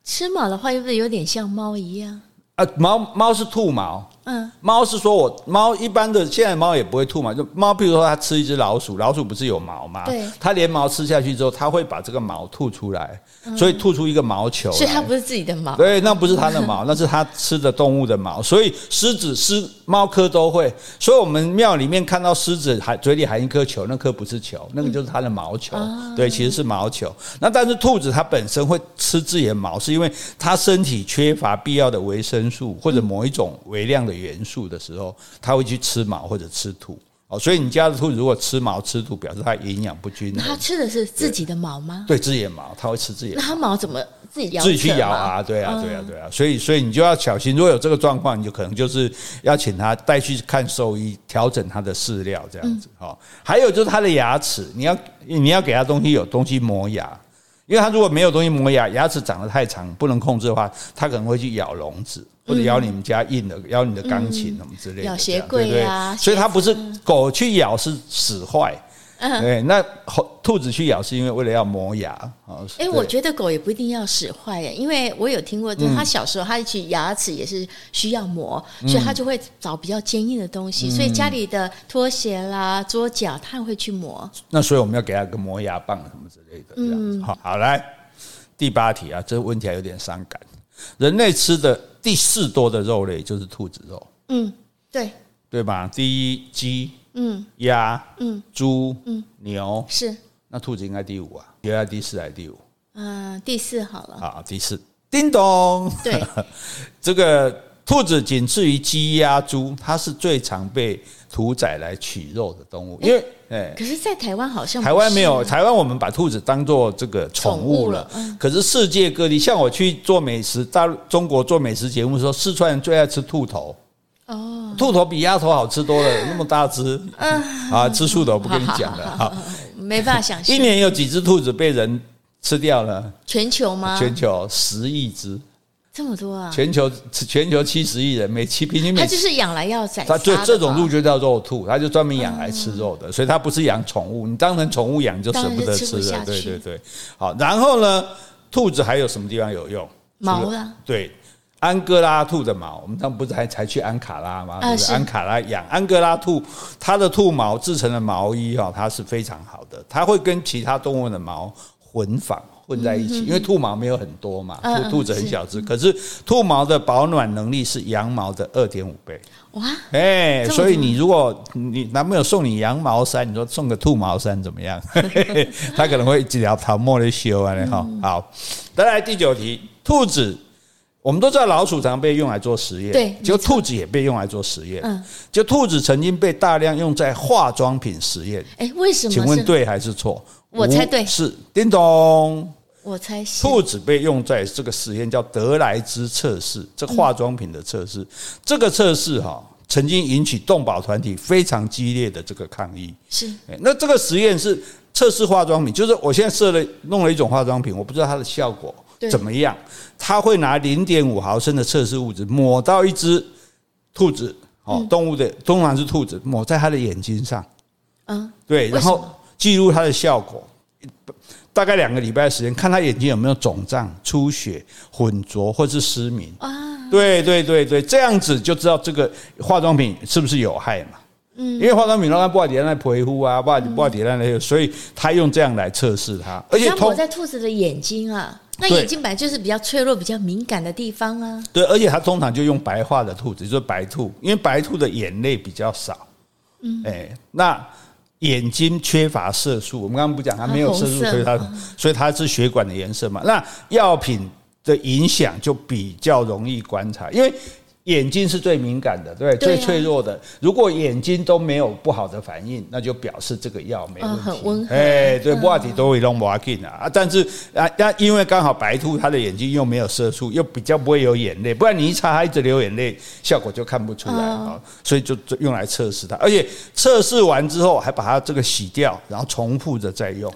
吃毛的话，是不是有点像猫一样？啊，猫猫是兔毛。嗯，猫是说我猫一般的现在猫也不会吐嘛，就猫，比如说它吃一只老鼠，老鼠不是有毛吗？对，它连毛吃下去之后，它会把这个毛吐出来，所以吐出一个毛球。所以它不是自己的毛。对，那不是它的毛，那是它吃的动物的毛。所以狮子、狮猫科都会。所以我们庙里面看到狮子还嘴里含一颗球，那颗不是球，那个就是它的毛球。对，其实是毛球。那但是兔子它本身会吃自己的毛，是因为它身体缺乏必要的维生素或者某一种微量的。元素的时候，它会去吃毛或者吃土哦，所以你家的兔子如果吃毛吃土，表示它营养不均衡。它吃的是自己的毛吗？对，自己的毛，它会吃自己的。那它毛怎么自己咬？自己去咬啊？对啊，对啊，对啊。所以，所以你就要小心，如果有这个状况，你就可能就是要请它带去看兽医，调整它的饲料这样子。好，还有就是它的牙齿，你要你要给它东西，有东西磨牙，因为它如果没有东西磨牙，牙齿长得太长不能控制的话，它可能会去咬笼子。或者咬你们家硬的，咬你的钢琴什么之类的，咬鞋柜啊，所以它不是狗去咬是使坏，对，那兔子去咬是因为为了要磨牙啊。哎，我觉得狗也不一定要使坏耶，因为我有听过，就是它小时候它去牙齿也是需要磨，所以它就会找比较坚硬的东西，所以家里的拖鞋啦、桌脚，它会去磨。那所以我们要给它个磨牙棒什么之类的，这样子。好，好来第八题啊，这个问题还有点伤感。人类吃的第四多的肉类就是兔子肉。嗯，对，对吧？第一鸡，嗯，鸭，嗯，猪，嗯，牛是。那兔子应该第五啊？应该第四还是第五？嗯，第四好了。好，第四。叮咚。对，这个兔子仅次于鸡、鸭、猪，它是最常被屠宰来取肉的动物，因为。哎，可是，在台湾好像台湾没有，台湾我们把兔子当做这个宠物了。可是世界各地，像我去做美食，大陆中国做美食节目的时候，四川人最爱吃兔头。哦，兔头比鸭头好吃多了，那么大只。嗯，啊，吃素的我不跟你讲了 哈，没办法想象。一年有几只兔子被人吃掉了？全球吗？全球十亿只。这么多啊！全球全球七十亿人，每七平均每，他就是养来要宰。它对这种鹿就叫肉兔，它就专门养来吃肉的，所以它不是养宠物。你当成宠物养就舍不得吃了。对对对，好，然后呢，兔子还有什么地方有用？毛啊，对，安哥拉兔的毛，我们当不是还才去安卡拉吗？就是安卡拉养安哥拉兔，它的兔毛制成的毛衣哈，它是非常好的，它会跟其他动物的毛混纺。混在一起，因为兔毛没有很多嘛，兔兔子很小只，可是兔毛的保暖能力是羊毛的二点五倍。哇！哎，所以你如果你男朋友送你羊毛衫，你说送个兔毛衫怎么样？他可能会几条头毛的修啊！哈，好，再来第九题，兔子，我们都知道老鼠常被用来做实验，对，就兔子也被用来做实验。嗯，就兔子曾经被大量用在化妆品实验。哎，为什么？请问对还是错？我猜对，是叮咚。我猜是兔子被用在这个实验叫德莱兹测试，这个化妆品的测试。嗯、这个测试哈，曾经引起动保团体非常激烈的这个抗议。是，那这个实验是测试化妆品，就是我现在设了弄了一种化妆品，我不知道它的效果怎么样。他会拿零点五毫升的测试物质抹到一只兔子哦，动物的通常是兔子抹在它的眼睛上，嗯，对，然后记录它的效果，大概两个礼拜的时间，看它眼睛有没有肿胀、出血、混浊或是失明。啊，对对对对，这样子就知道这个化妆品是不是有害嘛。嗯，因为化妆品让它不好底下那皮肤啊，不好不好底下那个，所以他用这样来测试它。而且抹在兔子的眼睛啊，那眼睛本来就是比较脆弱、比较敏感的地方啊。对，而且它通常就用白化的兔子，就是白兔，因为白兔的眼泪比较少。嗯，哎，那眼睛缺乏色素，我们刚刚不讲它没有色素，所以它所以它是血管的颜色嘛。那药品的影响就比较容易观察，因为。眼睛是最敏感的，对，最脆弱的。如果眼睛都没有不好的反应，那就表示这个药没问题。哎，对，不话题都会弄不进啊。但是啊，那因为刚好白兔它的眼睛又没有色素，又比较不会有眼泪，不然你一擦它一直流眼泪，效果就看不出来啊。所以就用来测试它，而且测试完之后还把它这个洗掉，然后重复着再用。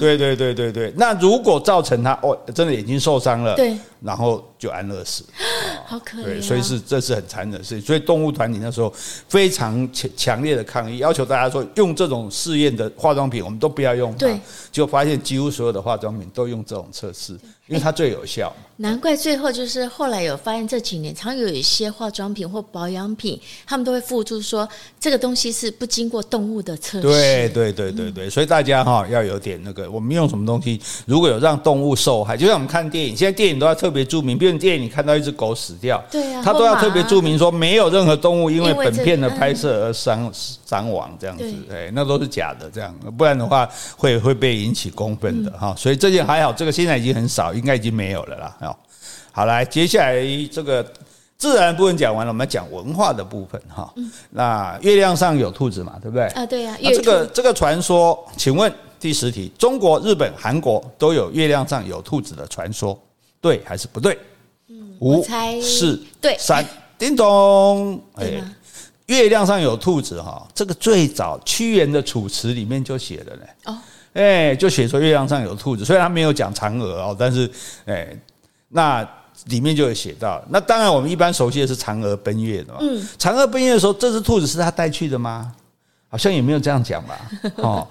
对对对对对。那如果造成它哦，真的眼睛受伤了，对。然后就安乐死，好可怜。对，所以是这是很残忍的事情。所以动物团体那时候非常强强烈的抗议，要求大家说用这种试验的化妆品，我们都不要用它。对，就发现几乎所有的化妆品都用这种测试，因为它最有效。难怪最后就是后来有发现这几年常有一些化妆品或保养品，他们都会附注说这个东西是不经过动物的测试。对对对对对，所以大家哈要有点那个，我们用什么东西如果有让动物受害，就像我们看电影，现在电影都要特别注明，比如电影你看到一只狗死掉，对啊，它都要特别注明说没有任何动物因为本片的拍摄而伤伤亡这样子，哎，那都是假的，这样不然的话会会被引起公愤的哈。所以这件还好，这个现在已经很少，应该已经没有了啦。好，来，接下来这个自然部分讲完了，我们讲文化的部分哈。那月亮上有兔子嘛，对不对？啊，对呀。那这个这个传说，请问第十题，中国、日本、韩国都有月亮上有兔子的传说，对还是不对？五、四、对、三，叮咚。哎，月亮上有兔子哈，这个最早屈原的《楚辞》里面就写了呢。哦，哎，就写说月亮上有兔子，虽然他没有讲嫦娥哦，但是哎，那。里面就有写到，那当然我们一般熟悉的是嫦娥奔月的嘛。嗯，嫦娥奔月的时候，这只兔子是他带去的吗？好像也没有这样讲吧。哦，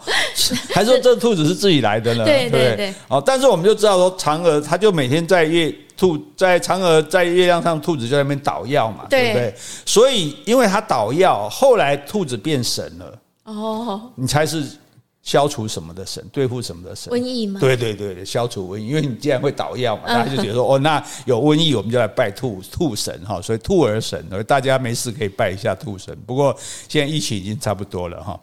还是说这兔子是自己来的呢？对对对。哦，但是我们就知道说，嫦娥她就每天在月兔在嫦娥在月亮上，兔子就在那边捣药嘛，对不对？所以因为他捣药，后来兔子变神了。哦，你猜是？消除什么的神，对付什么的神？瘟疫吗？对对对，消除瘟疫，因为你既然会捣药嘛，大家就觉得说，哦，那有瘟疫，我们就来拜兔兔神哈，所以兔儿神，大家没事可以拜一下兔神。不过现在疫情已经差不多了哈。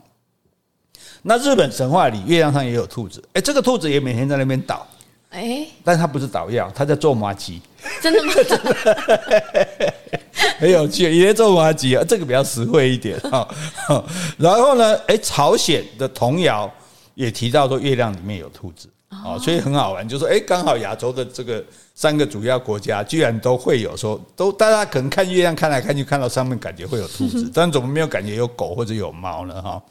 那日本神话里，月亮上也有兔子，哎，这个兔子也每天在那边捣，哎，但是它不是捣药，它在做麻吉。真的吗？真的。很有趣，也在做麻吉啊，这个比较实惠一点 哈。然后呢，哎，朝鲜的童谣也提到说月亮里面有兔子啊，所以很好玩，就是说，哎，刚好亚洲的这个三个主要国家居然都会有说，都大家可能看月亮看来看去，看到上面感觉会有兔子，但怎么没有感觉有狗或者有猫呢？哈，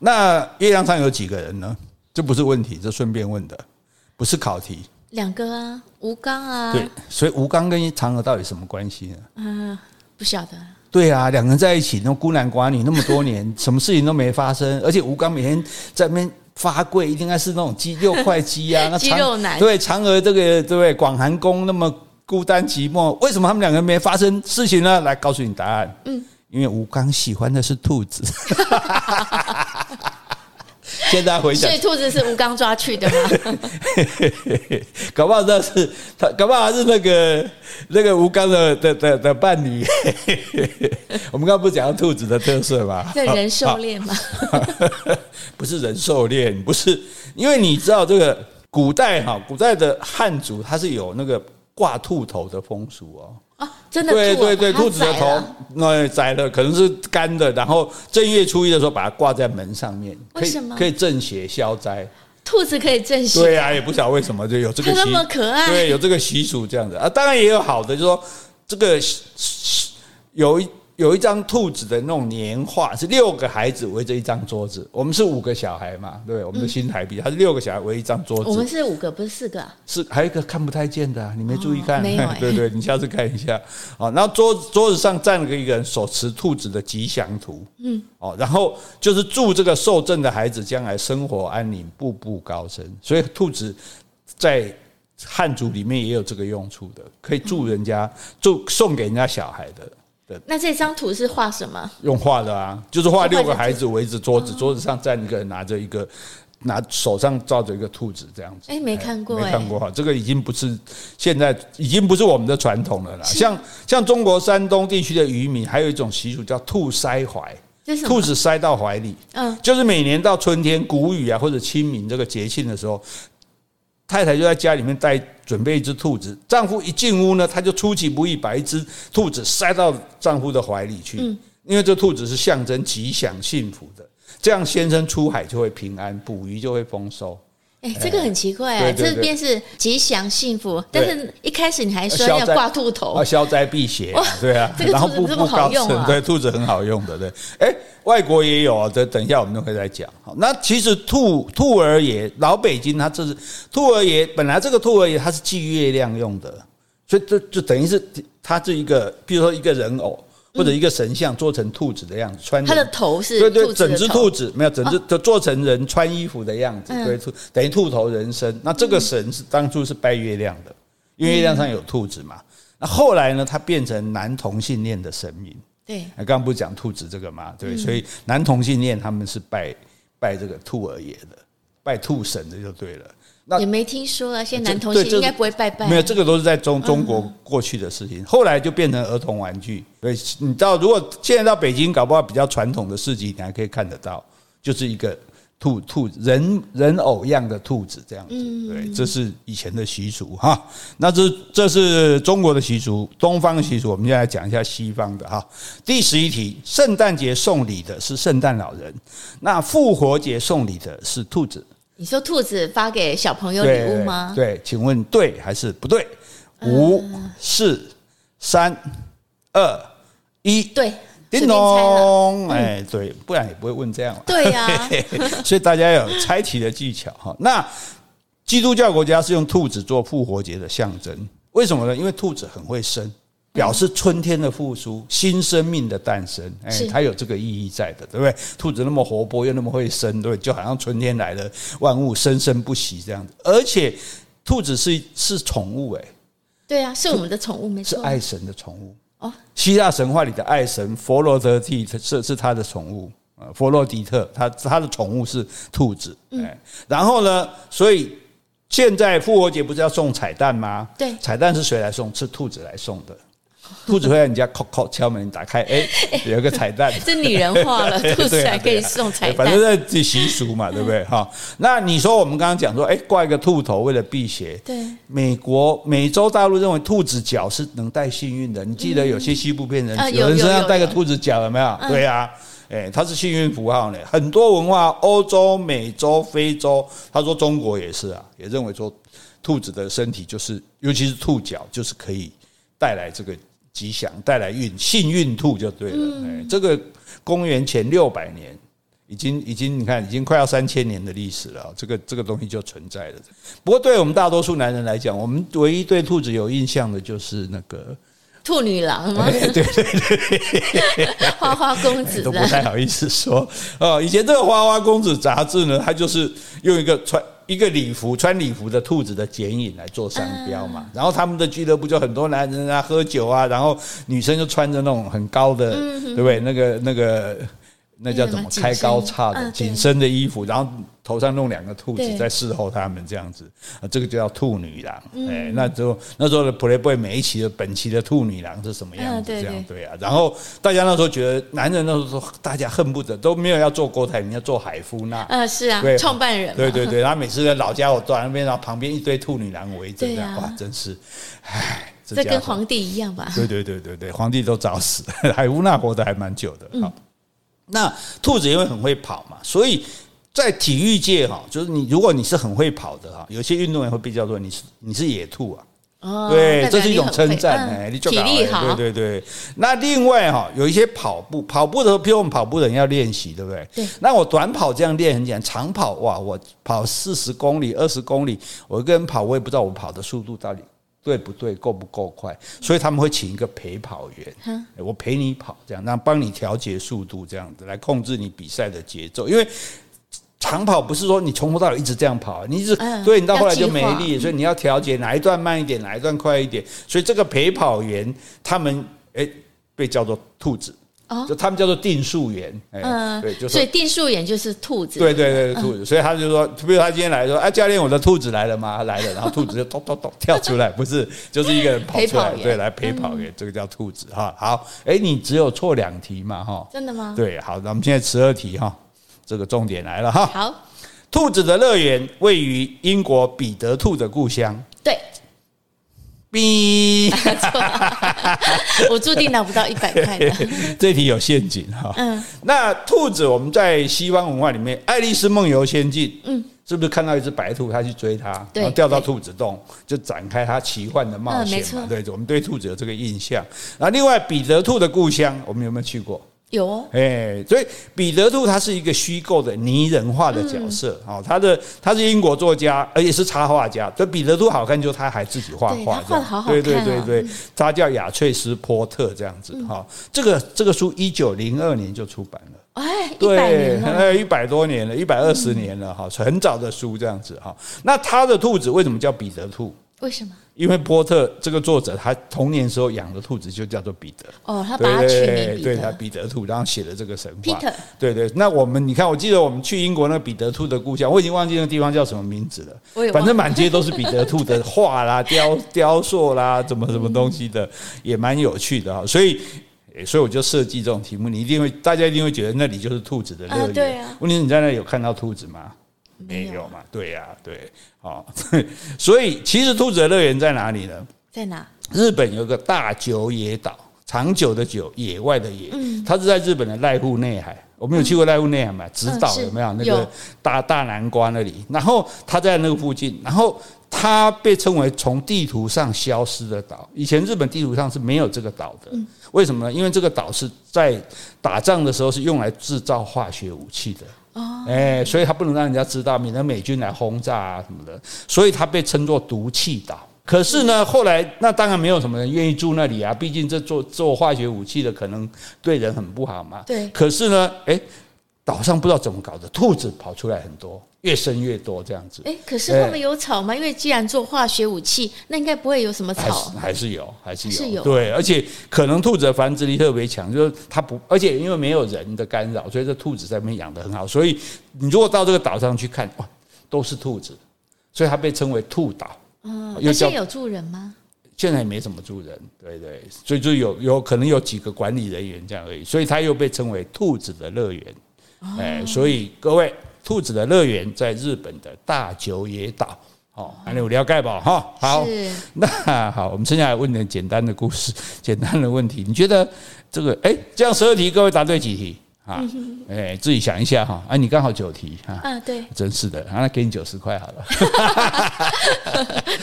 那月亮上有几个人呢？这不是问题，这顺便问的，不是考题。两个啊，吴刚啊。对，所以吴刚跟嫦娥到底什么关系呢？嗯。不晓得，对啊，两个人在一起，那孤男寡女那么多年，什么事情都没发生，而且吴刚每天在那边发跪，应该是那种肌肉 块肌啊，那肌肉男。对，嫦娥这个对不对？广寒宫那么孤单寂寞，为什么他们两个人没发生事情呢？来告诉你答案，嗯，因为吴刚喜欢的是兔子。现在回想，所以兔子是吴刚抓去的吗？搞不好那是他，搞不好是那个那个吴刚的的的的伴侣。我们刚刚不是讲到兔子的特色吗？对，人兽恋吗？不是人兽恋，不是，因为你知道这个古代哈，古代的汉族他是有那个挂兔头的风俗哦。啊，真的对对对，兔子的头那宰了，可能是干的，然后正月初一的时候把它挂在门上面，为什么？可以镇邪消灾？兔子可以镇邪？对啊，也不晓得为什么就有这个习俗，那么可爱，对，有这个习俗这样子啊。当然也有好的，就是说这个有有一张兔子的那种年画，是六个孩子围着一张桌子。我们是五个小孩嘛，对，我们的新台币，他是六个小孩围一张桌子。我们是五个，不是四个啊。是还有一个看不太见的啊，你没注意看？哦，没有欸。对对，你下次看一下。哦，然后桌桌子上站了一个人，手持兔子的吉祥图。嗯。哦，然后就是祝这个受赠的孩子将来生活安宁，步步高升。所以兔子在汉族里面也有这个用处的，可以祝人家祝送给人家小孩的。那这张图是画什么？用画的啊，就是画六个孩子围着桌子，桌子上站一个人拿着一个，拿手上罩着一个兔子这样子。哎，没看过，没看过哈，这个已经不是现在已经不是我们的传统了啦。像像中国山东地区的渔民，还有一种习俗叫兔塞怀，兔子塞到怀里。嗯，就是每年到春天谷雨啊或者清明这个节庆的时候。太太就在家里面带准备一只兔子，丈夫一进屋呢，她就出其不意把一只兔子塞到丈夫的怀里去，因为这兔子是象征吉祥幸福的，这样先生出海就会平安，捕鱼就会丰收。哎，这个很奇怪啊，这边是吉祥幸福，但是一开始你还说要挂兔头，啊，消灾避邪，对啊，这个兔子这么好用啊，对，兔子很好用的，对，哎，外国也有啊，等等一下我们都会再讲。好，那其实兔兔儿爷老北京，他这是兔儿爷，本来这个兔儿爷他是祭月亮用的，所以这就等于是它这一个，比如说一个人偶。或者一个神像做成兔子的样子，穿它的头是对对，整只兔子没有，整只就做成人穿衣服的样子，对兔等于兔头人身。那这个神是当初是拜月亮的，因为月亮上有兔子嘛。那后来呢，它变成男同性恋的神明。对，刚刚不是讲兔子这个嘛？对，所以男同性恋他们是拜拜这个兔儿爷的，拜兔神的就对了。那也没听说啊，现在男同性应该不会拜拜。没有，这个都是在中中国过去的事情，后来就变成儿童玩具。对，你知道，如果现在到北京，搞不好比较传统的市集，你还可以看得到，就是一个兔兔人人偶样的兔子这样子。对，这是以前的习俗哈。那这这是中国的习俗，东方的习俗，我们现在来讲一下西方的哈。第十一题，圣诞节送礼的是圣诞老人，那复活节送礼的是兔子。你说兔子发给小朋友礼物吗？对，对，请问对还是不对？五、四、三、二、一，对，叮咚，哎，对，不然也不会问这样了。对呀，所以大家要有猜题的技巧哈。那基督教国家是用兔子做复活节的象征，为什么呢？因为兔子很会生。表示春天的复苏，新生命的诞生，哎，它有这个意义在的，对不对？兔子那么活泼又那么会生，对，就好像春天来了，万物生生不息这样子。而且，兔子是是宠物，哎，对啊，是我们的宠物，没错，是爱神的宠物哦。希腊神话里的爱神佛罗德蒂是是他的宠物啊，佛罗迪特，他他的宠物是兔子，哎，然后呢，所以现在复活节不是要送彩蛋吗？对，彩蛋是谁来送？是兔子来送的。兔子会在你家叩叩敲门，打开，哎，有个彩蛋。这拟人化了，兔子还可以送彩蛋。反正在习俗嘛，对不对？哈，那你说我们刚刚讲说，哎，挂一个兔头为了辟邪。对。美国、美洲大陆认为兔子脚是能带幸运的。你记得有些西部片人，有人身上带个兔子脚，有没有？对啊，哎，它是幸运符号呢。很多文化，欧洲、美洲、非洲，他说中国也是啊，也认为说兔子的身体就是，尤其是兔脚，就是可以带来这个。吉祥带来运，幸运兔就对了。哎，这个公元前六百年，已经已经你看，已经快要三千年的历史了。这个这个东西就存在了。不过，对我们大多数男人来讲，我们唯一对兔子有印象的就是那个兔女郎吗？对对对，花花公子都不太好意思说哦。以前这个花花公子杂志呢，它就是用一个穿。一个礼服穿礼服的兔子的剪影来做商标嘛，然后他们的俱乐部就很多男人啊喝酒啊，然后女生就穿着那种很高的，对不对？那个那个。那叫怎么开高叉的紧身的衣服，然后头上弄两个兔子在侍候他们这样子，啊，这个就叫兔女郎。哎，那时候那时候的 Playboy 每一期的本期的兔女郎是什么样子？这样对啊。然后大家那时候觉得，男人那时候大家恨不得都没有要做郭台铭，要做海夫那。嗯，是啊，对，创办人。对对对，他每次在老家我坐在那边，然后旁边一堆兔女郎围着，哇，真是，唉，这跟皇帝一样吧？对对对对对，皇帝都早死，海夫那活得还蛮久的。好。那兔子因为很会跑嘛，所以在体育界哈，就是你如果你是很会跑的哈，有些运动员会被叫做你是你是野兔啊。哦，对，这是一种称赞，哎，你体力好，对对对。那另外哈，有一些跑步，跑步的时候，譬如我们跑步的人要练习，对不对？对。那我短跑这样练很简单，长跑哇，我跑四十公里、二十公里，我一个人跑，我也不知道我跑的速度到底对不对，够不够快，所以他们会请一个陪跑员，我陪你跑，这样，那帮你调节速度，这样子来控制你比赛的节奏，因为。长跑不是说你从头到尾一直这样跑，你一直，所以你到后来就没力，所以你要调节哪一段慢一点，哪一段快一点。所以这个陪跑员他们诶被叫做兔子，就他们叫做定数员，嗯，对，就所以定数员就是兔子，对对对，兔子。所以他就说，比如他今天来说，哎，教练，我的兔子来了吗？来了，然后兔子就 咚咚咚跳出来，不是，就是一个人跑出来，对，来陪跑员，这个叫兔子哈。好，哎，你只有错两题嘛哈？真的吗？对，好，那我们现在十二题哈。这个重点来了哈！好，兔子的乐园位于英国彼得兔的故乡。对，逼，我注定拿不到一百块的。这题有陷阱哈。嗯，那兔子我们在西方文化里面，《爱丽丝梦游仙境》嗯，是不是看到一只白兔，它去追它，然后掉到兔子洞，就展开它奇幻的冒险嘛？对，我们对兔子有这个印象。然后另外，彼得兔的故乡，我们有没有去过？有哦，哎，所以彼得兔他是一个虚构的拟人化的角色，哦，他的他是英国作家，而且是插画家。所以彼得兔好看，就他还自己画画，画的好好看，对对对对，他叫亚翠斯波特这样子哈。这个这个书一九零二年就出版了，哎，对，哎，一百多年了，一百二十年了哈，很早的书这样子哈。那他的兔子为什么叫彼得兔？为什么？因为波特这个作者，他童年时候养的兔子就叫做彼得。哦，他把它取名彼得，对，他彼得兔，然后写了这个神话。Peter，对对。那我们你看，我记得我们去英国那个彼得兔的故乡，我已经忘记那个地方叫什么名字了。反正满街都是彼得兔的画啦、雕 雕塑啦，怎么什么东西的，也蛮有趣的哈。所以，所以我就设计这种题目，你一定会，大家一定会觉得那里就是兔子的乐园。对啊。问题你在那里有看到兔子吗？没有嘛？对呀，对，哦，所以其实兔子的乐园在哪里呢？在哪？日本有个大久野岛，长久的久，野外的野，它是在日本的濑户内海。我们有去过濑户内海嘛？直岛有没有？那个大大南瓜那里，然后它在那个附近，然后它被称为从地图上消失的岛。以前日本地图上是没有这个岛的，为什么呢？因为这个岛是在打仗的时候是用来制造化学武器的。哦，哎，所以他不能让人家知道，免得美军来轰炸啊什么的，所以他被称作毒气岛。可是呢，后来那当然没有什么人愿意住那里啊，毕竟这做做化学武器的可能对人很不好嘛。对。可是呢，哎，岛上不知道怎么搞的，兔子跑出来很多。越生越多这样子，哎，可是他们有草吗？因为既然做化学武器，那应该不会有什么草，还是有，还是有，是有，对，而且可能兔子的繁殖力特别强，就是它不，而且因为没有人的干扰，所以这兔子在那边养的很好。所以你如果到这个岛上去看，哇，都是兔子，所以它被称为兔岛。嗯，那现在有住人吗？现在也没怎么住人，对对，所以就有有可能有几个管理人员这样而已，所以它又被称为兔子的乐园。哎，所以各位。兔子的乐园在日本的大久野岛，哦，还有了解吧？哈，好，那好，我们接下来问点简单的故事，简单的问题。你觉得这个，哎，这样十二题，各位答对几题啊？哎，自己想一下哈。啊，你刚好九题哈。啊，对，真是的，那给你九十块好了。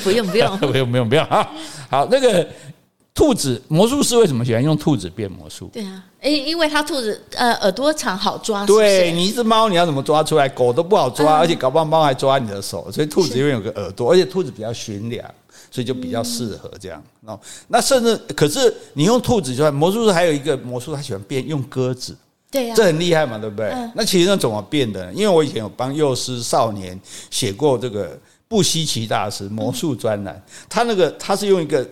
不用不用不用不用不用啊。好，那个。兔子魔术师为什么喜欢用兔子变魔术？对啊，因因为它兔子呃耳朵长好抓。对，你一只猫你要怎么抓出来？狗都不好抓，而且搞不好猫还抓你的手，所以兔子因为有个耳朵，而且兔子比较驯良，所以就比较适合这样。哦，那甚至可是你用兔子就算魔术师还有一个魔术，他喜欢变用鸽子。对呀，这很厉害嘛，对不对？那其实那怎么变的？呢因为我以前有帮幼师少年写过这个布希奇大师魔术专栏，他那个他是用一个。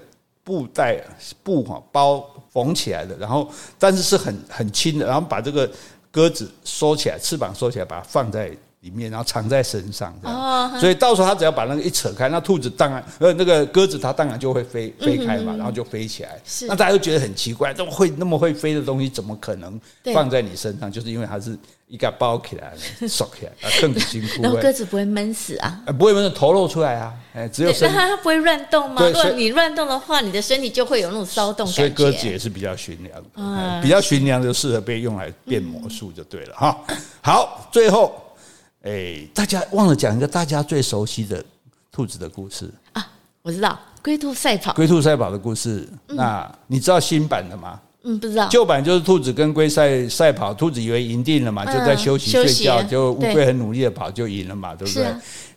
布袋布哈包缝起来的，然后但是是很很轻的，然后把这个鸽子收起来，翅膀收起来，把它放在里面，然后藏在身上，这样。所以到时候他只要把那个一扯开，那兔子当然呃那个鸽子它当然就会飞飞开嘛，然后就飞起来。那大家就觉得很奇怪，这么会那么会飞的东西，怎么可能放在你身上？就是因为它是。一个包起来，收起来啊，更辛苦。然后鸽子不会闷死啊？不会闷死，头露出来啊。哎，只有身。那它不会乱动吗？如果你乱动的话，你的身体就会有那种骚动感。所以鸽子也是比较驯良的，比较驯良就适合被用来变魔术就对了哈。好，最后，哎，大家忘了讲一个大家最熟悉的兔子的故事啊。我知道龟兔赛跑，龟兔赛跑的故事。那你知道新版的吗？嗯，不知道。旧版就是兔子跟龟赛赛跑，兔子以为赢定了嘛，就在休息睡觉，就乌龟很努力的跑就赢了嘛，对不对？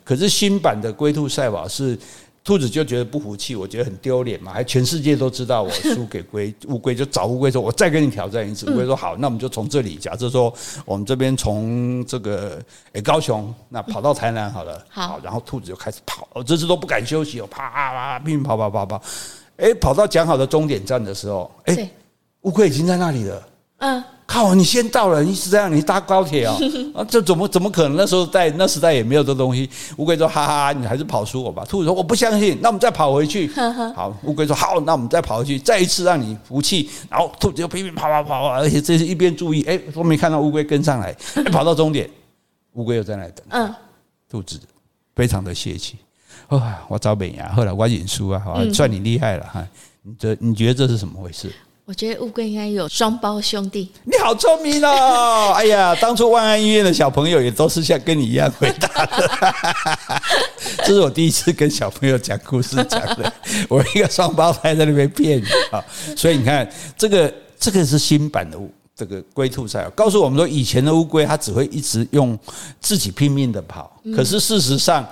可是新版的龟兔赛跑是。兔子就觉得不服气，我觉得很丢脸嘛，还全世界都知道我输给龟乌龟，就找乌龟说：“我再跟你挑战一次。”乌龟说：“好，那我们就从这里，假设说我们这边从这个诶高雄那跑到台南好了，好，然后兔子就开始跑，这次都不敢休息哦，啪啪拼命跑跑跑跑，诶，跑到讲好的终点站的时候，诶，乌龟已经在那里了，嗯。靠！你先到了，你是这样，你搭高铁哦？啊，这怎么怎么可能？那时候在那时代也没有这东西。乌龟说：“哈哈，你还是跑输我吧。”兔子说：“我不相信。”那我们再跑回去。好，乌龟说：“好，那我们再跑回去，再一次让你服气。”然后兔子就拼命跑跑跑，而且这是一边注意，哎，都没看到乌龟跟上来，跑到终点，乌龟又在那里等。嗯，兔子非常的泄气。啊，我找美牙，后来我认输啊，好，算你厉害了哈。你这你觉得这是怎么回事？我觉得乌龟应该有双胞兄弟。你好聪明哦！哎呀，当初万安医院的小朋友也都是像跟你一样回答的。这是我第一次跟小朋友讲故事讲的，我一个双胞胎在那边骗你啊！所以你看，这个这个是新版的这个龟兔赛，告诉我们说，以前的乌龟它只会一直用自己拼命的跑，可是事实上。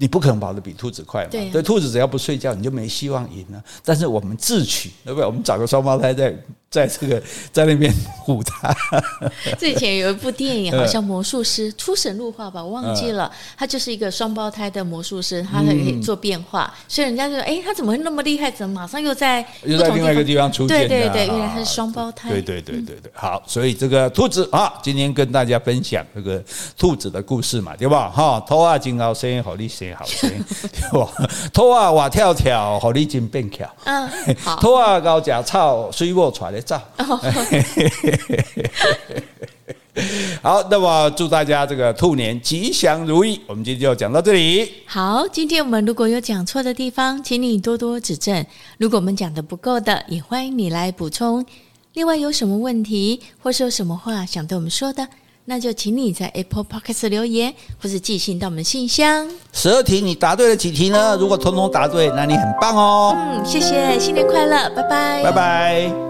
你不可能跑得比兔子快嘛？对，兔子只要不睡觉，你就没希望赢了。但是我们智取，对不对？我们找个双胞胎在在这个 在那边唬他。这以前有一部电影，好像魔术师出神入化吧，我忘记了。他就是一个双胞胎的魔术师，他可以做变化，所以人家就说：“哎，他怎么会那么厉害？怎么马上又在又在另外一个地方出现？”对对对，原来他是双胞胎。对对对对对，好，所以这个兔子啊，今天跟大家分享这个兔子的故事嘛，对吧？哈，兔啊，真好生，好利生。好生，对吧？兔啊，我跳跳，好你真变巧。嗯，好。兔啊，高食草，水母出来走。好，那么祝大家这个兔年吉祥如意。我们今天就讲到这里。好，今天我们如果有讲错的地方，请你多多指正。如果我们讲的不够的，也欢迎你来补充。另外，有什么问题，或是有什么话想对我们说的？那就请你在 Apple Podcast 留言，或是寄信到我们信箱。十二题你答对了几题呢？如果通通答对，那你很棒哦。嗯，谢谢，新年快乐，拜拜，拜拜。